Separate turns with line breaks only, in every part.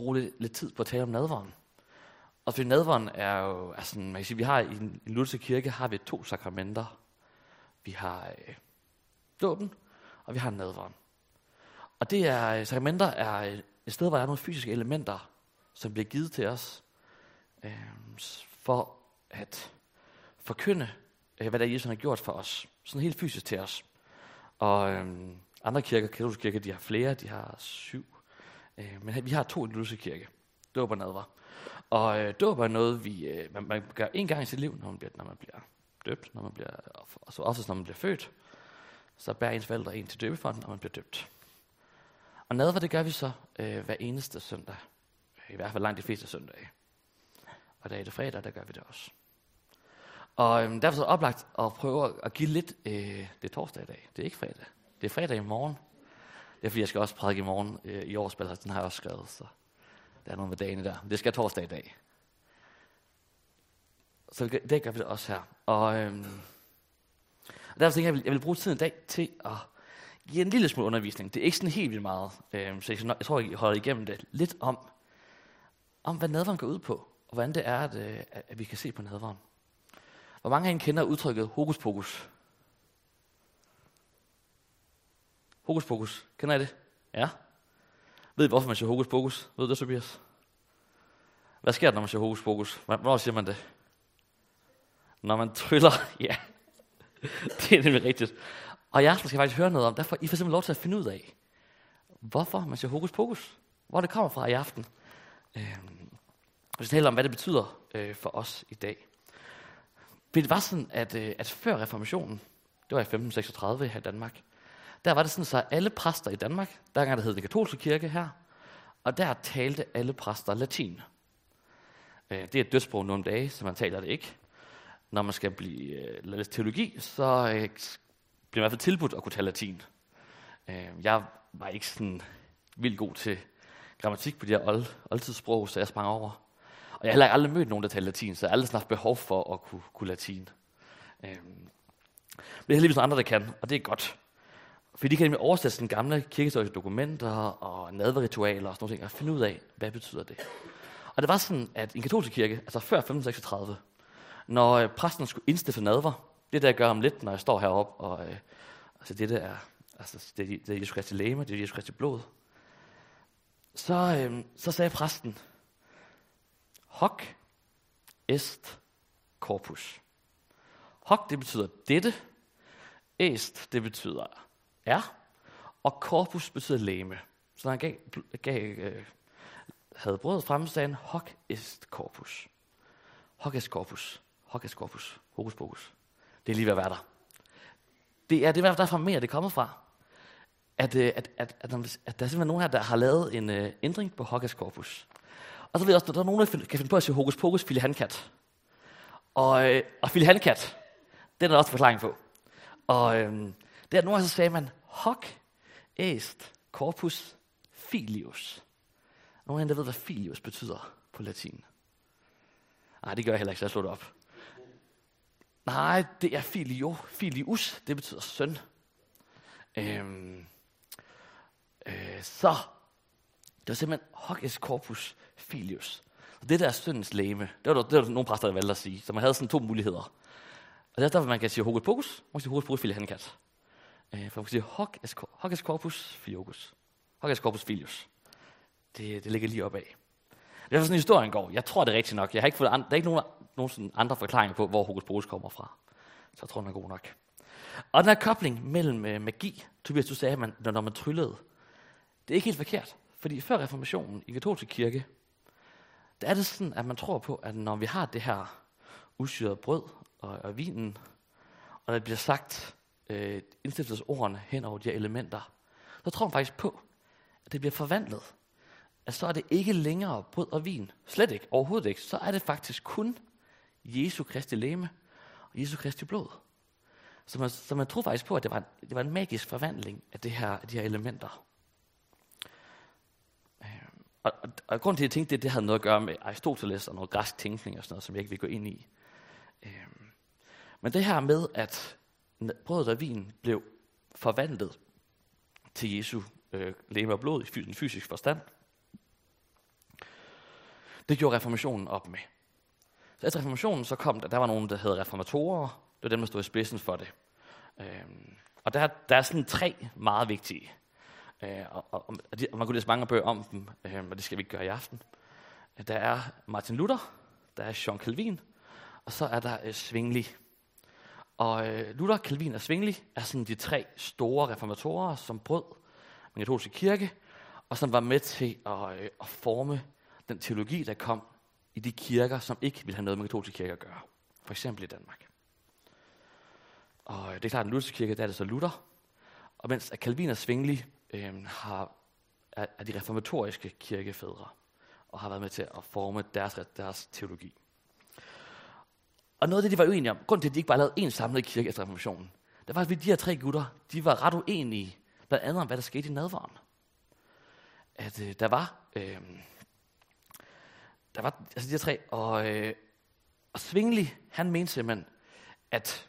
bruge lidt, lidt tid på at tale om nadveren. Og for nadveren er jo, altså, man kan sige, vi har i en lutherske kirke har vi to sakramenter. Vi har øh, dåben, og vi har nadveren. Og det er, øh, sakramenter er øh, et sted, hvor der er nogle fysiske elementer, som bliver givet til os, øh, for at forkynde, øh, hvad der Jesus har gjort for os. Sådan helt fysisk til os. Og øh, andre kirker, katolske kirker, de har flere, de har syv. Øh, men vi har to i. Dåb og nadver. Og øh, dåb er noget, vi, øh, man, man gør en gang i sit liv, når man bliver, når man bliver døbt, når man bliver, og så oftest når man bliver født. Så bærer ens forældre en til døbefonden, når man bliver døbt. Og nadver, det gør vi så øh, hver eneste søndag. I hvert fald langt de fleste søndage. Og da er det fredag, der gør vi det også. Og øhm, derfor er det oplagt at prøve at give lidt, øh, det er torsdag i dag, det er ikke fredag. Det er fredag i morgen. Det er fordi, jeg skal også prædike i morgen øh, i årsballet. den har jeg også skrevet, så der er noget med dagene der. Det skal torsdag i dag. Så det gør vi det også her. Og, øhm, og derfor tænker jeg, jeg vil, jeg vil bruge tiden i dag til at give en lille smule undervisning. Det er ikke sådan helt vildt meget, øhm, så jeg, jeg tror, jeg holder igennem det lidt om, om hvad nadveren går ud på, og hvordan det er, at, øh, at vi kan se på nadveren. Hvor mange af jer kender udtrykket hokus pokus? Hokus pokus. Kender I det? Ja. Ved I, hvorfor man siger hokus pokus? Ved du det, Tobias? Hvad sker der, når man siger hokus pokus? Hvornår siger man det? Når man tryller. Ja. det er nemlig rigtigt. Og aften skal jeg faktisk høre noget om, derfor I får simpelthen lov til at finde ud af, hvorfor man siger hokus pokus. Hvor det kommer fra i aften. Øhm, vi skal tale om, hvad det betyder øh, for os i dag. Det var sådan, at, øh, at før reformationen, det var i 1536 her i Danmark, der var det sådan, så alle præster i Danmark, der gang der hed den katolske kirke her, og der talte alle præster latin. Øh, det er et dødsprog nogle dage, så man taler det ikke. Når man skal blive øh, læse teologi, så øh, bliver man i hvert fald tilbudt at kunne tale latin. Øh, jeg var ikke sådan vildt god til grammatik på de her old, oldtidssprog, så jeg sprang over. Og jeg har heller aldrig mødt nogen, der taler latin, så jeg har aldrig haft behov for at kunne, kunne latin. Øhm. Men det er heldigvis andre, der kan, og det er godt. Fordi de kan nemlig oversætte sådan gamle kirkehistoriske dokumenter og nadverritualer og sådan noget, og finde ud af, hvad betyder det. Og det var sådan, at i en katolsk kirke, altså før 1536, når øh, præsten skulle indstifte nadver, det der jeg gør om lidt, når jeg står heroppe, og øh, altså det der er, altså det, det er Jesu Kristi læme, det er Jesu Kristi blod, så, øh, så sagde præsten, Hoc est corpus. Hoc, det betyder dette. Est, det betyder er. Og corpus betyder læme. Så når han gav, gav, øh, havde brødet frem, sagde han, hoc est corpus. Hoc est corpus. Hoc est corpus. Hokus pokus. Det er lige ved at være der. Det er det er derfra mere, det kommer fra. At, øh, at, at, at, at, der er simpelthen nogen her, der har lavet en uh, ændring på hoc est corpus. Og så ved jeg også, at der er nogen, der kan finde på at sige hokus pokus, Fili Og, øh, og Fili Hankat, den er der også forklaring på. Og øh, det er nogen, så sagde man, hoc est corpus filius. Nogen af der ved, hvad filius betyder på latin. Nej, det gør jeg heller ikke, så jeg slår det op. Nej, det er filio. Filius, det betyder søn. Øhm, øh, så, det var simpelthen hoc est corpus filius. Og det der er syndens læme, det var, der, det var der nogle præster, der valgte at sige. Så man havde sådan to muligheder. Og det er derfor, man kan sige hokus pokus, man kan sige hokus pokus filihankat. Øh, for man kan sige hoc est, hoc est corpus filiogus. Hoc est corpus filius. Det, det ligger lige opad. Det er sådan, historien går. Jeg tror, det er rigtigt nok. Jeg har ikke fået andre, der er ikke nogen, nogen sådan andre forklaringer på, hvor hokus pokus kommer fra. Så jeg tror, den er god nok. Og den her kobling mellem øh, magi, Tobias, du sagde, man, når man tryllede, det er ikke helt forkert. Fordi før reformationen i katolske kirke, der er det sådan, at man tror på, at når vi har det her usyrede brød og, og vinen, og der bliver sagt øh, indstiftelsesordene hen over de her elementer, så tror man faktisk på, at det bliver forvandlet. At så er det ikke længere brød og vin. Slet ikke, overhovedet ikke. Så er det faktisk kun Jesu Kristi læme og Jesu Kristi blod. Så man, så man tror faktisk på, at det var, det var en magisk forvandling af, det her, af de her elementer. Øh, og, og, og grunden til, at jeg tænkte det, det havde noget at gøre med Aristoteles og noget græsk tænkning og sådan noget, som jeg ikke vil gå ind i. Øhm, men det her med, at brødet og vin blev forvandlet til Jesu øh, læme og blod i den fysisk forstand, Det gjorde reformationen op med. Så efter reformationen så kom der, der var nogen, der hed reformatorer. Det var dem, der stod i spidsen for det. Øh, og der, der er sådan tre meget vigtige. Øh, og, og, og, de, og man kunne læse mange bøger om dem, øh, og det skal vi ikke gøre i aften. Der er Martin Luther, der er Jean Calvin, og så er der øh, Zwingli. Og øh, Luther, Calvin og Zwingli er sådan de tre store reformatorer, som brød den katolske kirke, og som var med til at, øh, at forme den teologi, der kom i de kirker, som ikke ville have noget med katolske kirke at gøre. For eksempel i Danmark. Og øh, det er klart, at den lutherske kirke, der er det så Luther. Og mens at Calvin og Zwingli øh, har, er, er de reformatoriske kirkefædre, og har været med til at forme deres, deres teologi. Og noget af det, de var uenige om, grunden til, at de ikke bare lavede en samlet kirke efter reformationen, det var, at de her tre gutter, de var ret uenige, blandt andet om, hvad der skete i nadvaren. At øh, der var, øh, der var altså de her tre, og, øh, og Svingli, han mente simpelthen, at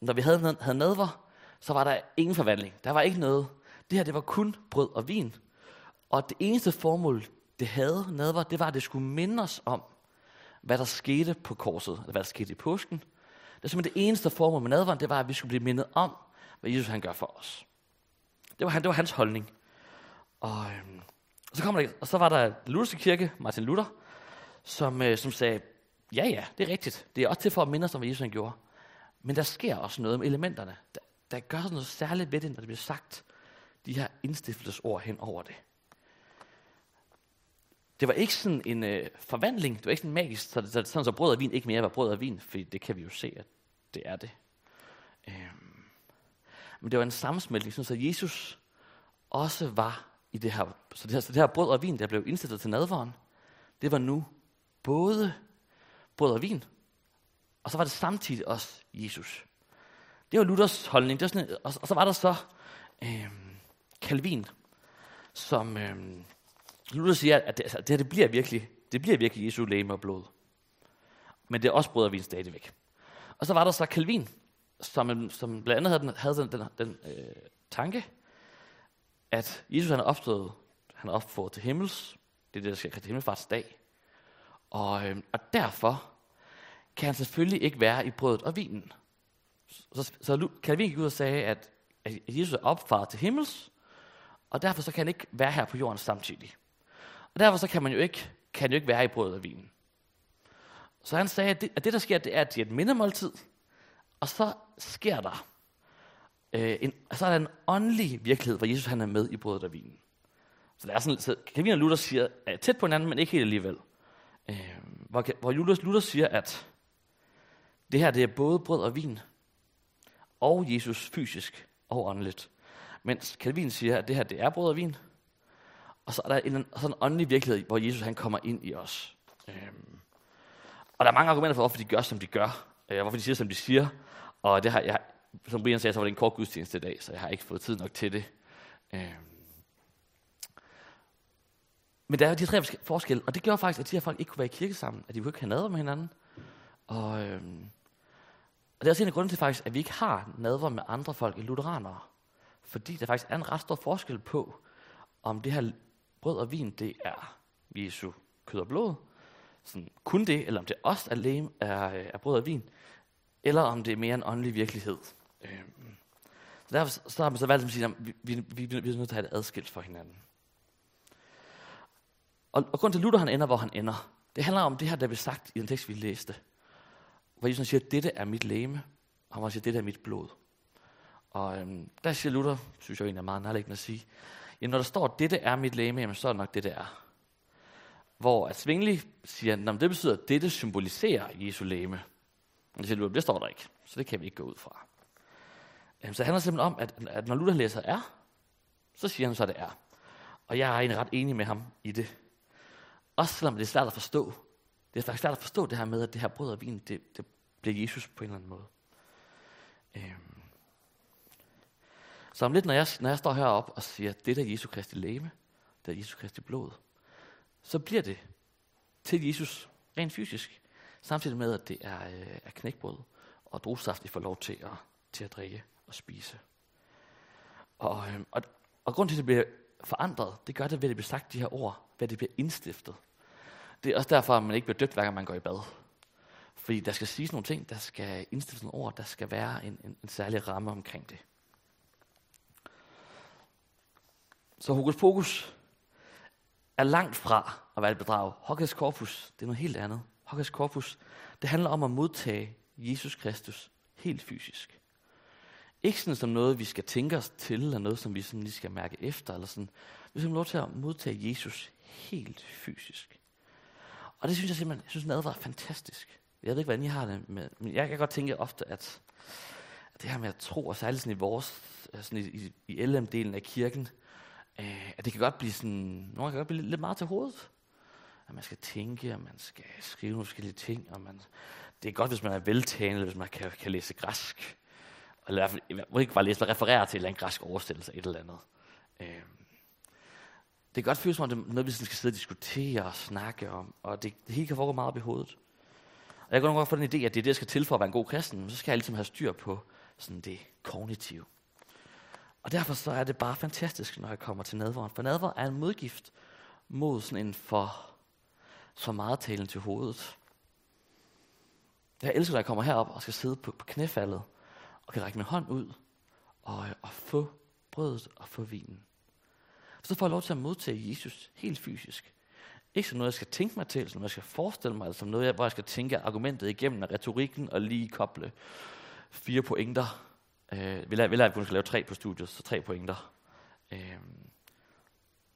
når vi havde, havde nadver, så var der ingen forvandling. Der var ikke noget. Det her, det var kun brød og vin. Og det eneste formål, det havde nadver, det var, at det skulle minde os om, hvad der skete på korset, eller hvad der skete i påsken. Det er simpelthen det eneste formål med nadveren, det var, at vi skulle blive mindet om, hvad Jesus han gør for os. Det var, han, det var hans holdning. Og, øhm, og, så, kommer der, og så var der Lutherske kirke, Martin Luther, som, øh, som sagde, ja ja, det er rigtigt. Det er også til for at minde os om, hvad Jesus han gjorde. Men der sker også noget med elementerne. Der, der gør noget særligt ved det, når det bliver sagt, de her indstiftelsesord hen over det. Det var ikke sådan en øh, forvandling, det var ikke sådan magisk, så, det, sådan så brød og vin ikke mere var brød og vin, for det kan vi jo se, at det er det. Øhm. Men det var en sammensmeltning, så Jesus også var i det her, så det her, så det her brød og vin, der blev indstillet til nadvaren, det var nu både brød og vin, og så var det samtidig også Jesus. Det var Luthers holdning. Det var sådan, og, og så var der så øh, Calvin, som øh, Luther siger, at det, altså, det her det bliver virkelig, det bliver virkelig Jesu læme og blod. Men det er også brød og stadigvæk. Og så var der så Calvin, som, som blandt andet havde den, havde den, den, den øh, tanke, at Jesus han er opstået, han er opstået til himmels. Det er det, der skal til himmelfartsdag. Og, øh, og derfor kan han selvfølgelig ikke være i brødet og vinen. Så, så Calvin gik ud og sagde, at, at Jesus er opfaret til himmels, og derfor så kan han ikke være her på jorden samtidig. Og derfor så kan man jo ikke, kan jo ikke være i brødet og vinen. Så han sagde, at det, at det der sker, det er, at det er et mindemåltid, og så sker der, øh, en, så er der en åndelig virkelighed, hvor Jesus han er med i brødet og vinen. Så, der er sådan, så Calvin og Luther siger, at tæt på hinanden, men ikke helt alligevel. Øh, hvor, hvor Luther, Luther siger, at det her det er både brød og vin, og Jesus fysisk og åndeligt. Mens Calvin siger, at det her det er brød og vin, og så er der en sådan åndelig virkelighed, hvor Jesus han kommer ind i os. Øhm. Og der er mange argumenter for, hvorfor de gør, som de gør. Øh, hvorfor de siger, som de siger. Og det har jeg, som Brian sagde, så var det en kort gudstjeneste i dag, så jeg har ikke fået tid nok til det. Øhm. Men der er de tre forskelle, og det gjorde faktisk, at de her folk ikke kunne være i kirke sammen, at de kunne ikke have nadver med hinanden. Og, øhm, og det er også en af grunden til faktisk, at vi ikke har nadver med andre folk i lutheranere. Fordi der faktisk er en ret stor forskel på, om det her brød og vin, det er Jesu kød og blod, sådan, kun det, eller om det også alene er, er brød og vin, eller om det er mere en åndelig virkelighed. Øh. Så derfor så har man så valgt at sige, at vi, vi, vi, vi er nødt til at have det adskilt for hinanden. Og, og grunden til, at Luther han ender, hvor han ender, det handler om det her, der blev sagt i den tekst, vi læste. Hvor Jesus siger, at dette er mit læme, og han siger, at dette er mit blod. Og øhm, der siger Luther, synes jeg egentlig er meget nærliggende at sige, jamen når der står, at dette er mit læme, jamen så er det nok det, det er. Hvor at Svingli siger, at det betyder, at dette symboliserer Jesu læme. Men siger det står der ikke, så det kan vi ikke gå ud fra. Jamen, så det handler simpelthen om, at, at når Luther læser er, så siger han så, at det er. Og jeg er egentlig ret enig med ham i det. Også selvom det er svært at forstå. Det er faktisk svært at forstå det her med, at det her brød og vin, det, det bliver Jesus på en eller anden måde. Øhm. Så om lidt, når jeg, når jeg står heroppe og siger, det er Jesu Kristi læme, det er Jesu Kristi blod, så bliver det til Jesus rent fysisk, samtidig med, at det er, øh, er knækbrød og drusaft, I får lov til at, til at drikke og spise. Og, øh, og, og grund til, at det bliver forandret, det gør det ved, at det bliver sagt de her ord, hvad det bliver indstiftet. Det er også derfor, at man ikke bliver døbt, hver gang man går i bad. Fordi der skal siges nogle ting, der skal indstiftes nogle ord, der skal være en, en, en særlig ramme omkring det. Så hokus pokus er langt fra at være et bedrag. Hokus corpus, det er noget helt andet. Hokus corpus, det handler om at modtage Jesus Kristus helt fysisk. Ikke sådan som noget, vi skal tænke os til, eller noget, som vi sådan lige skal mærke efter, eller sådan. Vi skal lov til at modtage Jesus helt fysisk. Og det synes jeg simpelthen, jeg synes den var fantastisk. Jeg ved ikke, hvordan I har det med, men jeg kan godt tænke ofte, at, at det her med at tro, og særligt sådan i vores, øh, sådan i, i, i LM-delen af kirken, øh, at det kan godt blive sådan, nogle kan godt blive lidt, lidt meget til hovedet. At man skal tænke, og man skal skrive nogle forskellige ting, og man, det er godt, hvis man er veltalende, hvis man kan, kan læse græsk. Eller i hvert fald, må ikke bare læse, men referere til en eller anden græsk oversættelse, et eller andet. Øh, det kan godt føles som om, det er noget, vi skal sidde og diskutere og snakke om, og det, det hele kan foregå meget op i hovedet. Og jeg kan godt få den idé, at det er det, jeg skal til for at være en god kristen, men så skal jeg ligesom have styr på sådan det kognitive. Og derfor så er det bare fantastisk, når jeg kommer til nadveren. For nadver er en modgift mod sådan en for, for meget talen til hovedet. Jeg elsker, at jeg kommer herop og skal sidde på, på knæfaldet og kan række min hånd ud og, og få brødet og få vinen. Så får jeg lov til at modtage Jesus helt fysisk. Ikke som noget, jeg skal tænke mig til, som noget, jeg skal forestille mig, eller som noget, hvor jeg skal tænke argumentet igennem retorikken og lige koble fire pointer. Øh, vi lader, at vi skal lave tre på studiet, så tre pointer. Øh,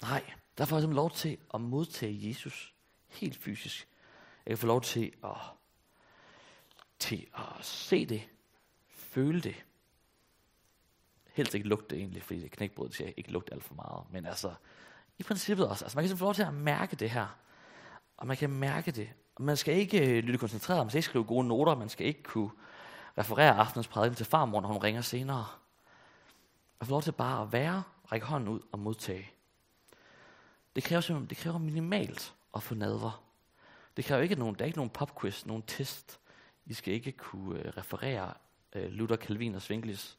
nej, der får jeg simpelthen lov til at modtage Jesus helt fysisk. Jeg kan få lov til at, til at se det, føle det, helst ikke lugte det egentlig, fordi det knækbrød skal ikke lugte alt for meget. Men altså, i princippet også. Altså, man kan få lov til at mærke det her. Og man kan mærke det. Og man skal ikke øh, lytte koncentreret, man skal ikke skrive gode noter, man skal ikke kunne referere aftens prædiken til farmor, når hun ringer senere. Man får lov til bare at være, række hånden ud og modtage. Det kræver, simpelthen, det kræver minimalt at få nadver. Det kræver ikke nogen, der er ikke nogen popquiz, nogen test. I skal ikke kunne øh, referere øh, Luther, Calvin og Zwinglis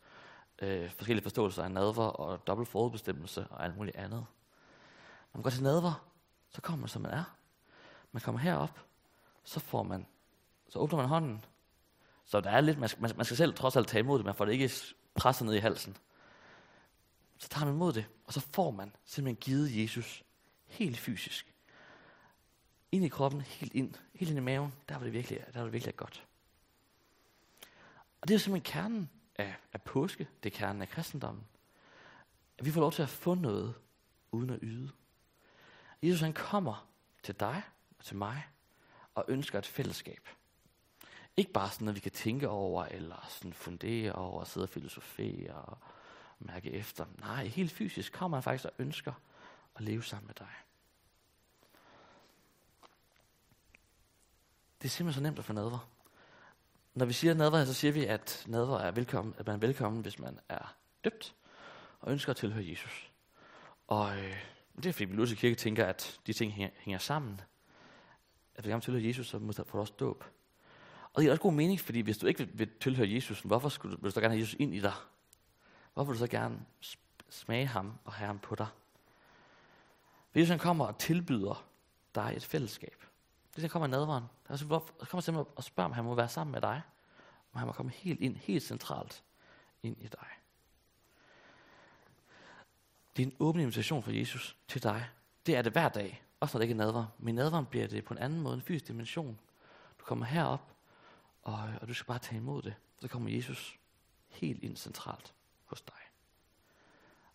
øh, forskellige forståelser af nadver og dobbelt forudbestemmelse og alt muligt andet. Når man går til nadver, så kommer man som man er. Man kommer herop, så får man, så åbner man hånden. Så der er lidt, man skal, man, man skal selv trods alt tage imod det, man får det ikke presset ned i halsen. Så tager man imod det, og så får man simpelthen givet Jesus helt fysisk. Ind i kroppen, helt ind, helt ind i maven, der var det virkelig, der var det virkelig godt. Og det er simpelthen kernen af, af påske, det er kernen af kristendommen. At vi får lov til at få noget, uden at yde. Jesus han kommer til dig og til mig, og ønsker et fællesskab. Ikke bare sådan noget, vi kan tænke over, eller sådan fundere over, sidde og filosofere og mærke efter. Nej, helt fysisk kommer han faktisk og ønsker at leve sammen med dig. Det er simpelthen så nemt at få nadver. Når vi siger nadver, så siger vi, at nadver er velkommen, at man er velkommen, hvis man er døbt og ønsker at tilhøre Jesus. Og øh, det er fordi, vi Luther Kirke tænker, at de ting hænger, hænger sammen. At du gerne tilhører Jesus, så får du også dåb. Og det er også god mening, fordi hvis du ikke vil, vil tilhøre Jesus, hvorfor skulle du, vil du så gerne have Jesus ind i dig? Hvorfor vil du så gerne smage ham og have ham på dig? Hvis Jesus han kommer og tilbyder dig et fællesskab. Hvis han kommer i nadveren, altså, der kommer simpelthen og spørger, om han må være sammen med dig. Om han må komme helt ind, helt centralt ind i dig. Det er en åben invitation fra Jesus til dig. Det er det hver dag, også når det ikke er nadver. Men nadveren bliver det på en anden måde, en fysisk dimension. Du kommer herop, og, øh, og du skal bare tage imod det. Så kommer Jesus helt ind centralt hos dig.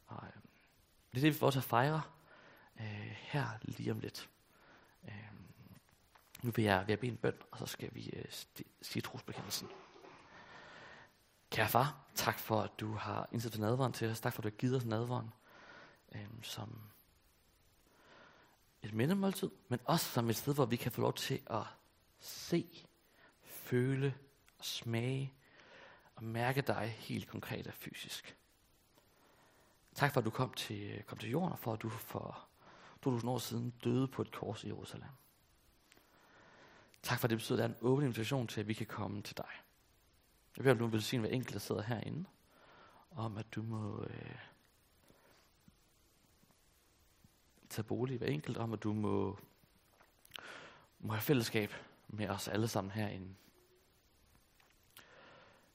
Og, øh, det er det, vi får til at fejre øh, her lige om lidt. Øh, nu vil jeg, vil jeg bede en bøn, og så skal vi øh, sige trosbekendelsen. Kære far, tak for, at du har indsat nadvåren til os. Tak for, at du har givet os nadvåren øh, som et mindemåltid, men også som et sted, hvor vi kan få lov til at se, føle og smage og mærke dig helt konkret og fysisk. Tak for, at du kom til, kom til jorden, og for, at du for 2000 år siden døde på et kors i Jerusalem. Tak for, at det betyder, at der er en åben invitation til, at vi kan komme til dig. Jeg beder, om du vil sige hver enkelt, der sidder herinde, om at du må øh, tage bolig hver enkelt, om at du må, må have fællesskab med os alle sammen herinde.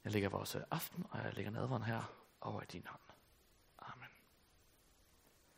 Jeg lægger vores aften, og jeg lægger nadveren her over i din hånd.